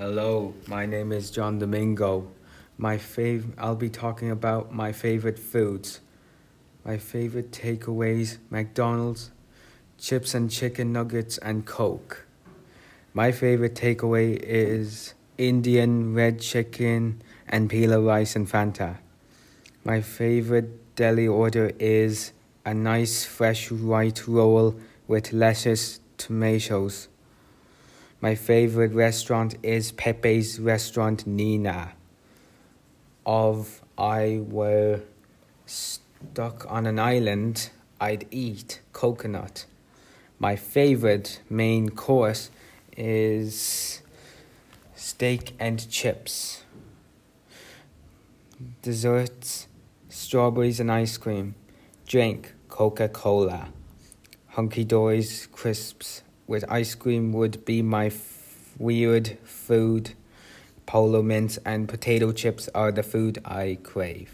Hello, my name is John Domingo. My fav- I'll be talking about my favorite foods. My favorite takeaways McDonald's, chips and chicken nuggets, and Coke. My favorite takeaway is Indian red chicken and pilau rice and Fanta. My favorite deli order is a nice fresh white roll with lettuce, tomatoes. My favorite restaurant is Pepe's Restaurant Nina. Of I were stuck on an island, I'd eat coconut. My favorite main course is steak and chips. Desserts, strawberries and ice cream. Drink, Coca Cola. Hunky Dory's crisps with ice cream would be my f- weird food. Polo mints and potato chips are the food I crave.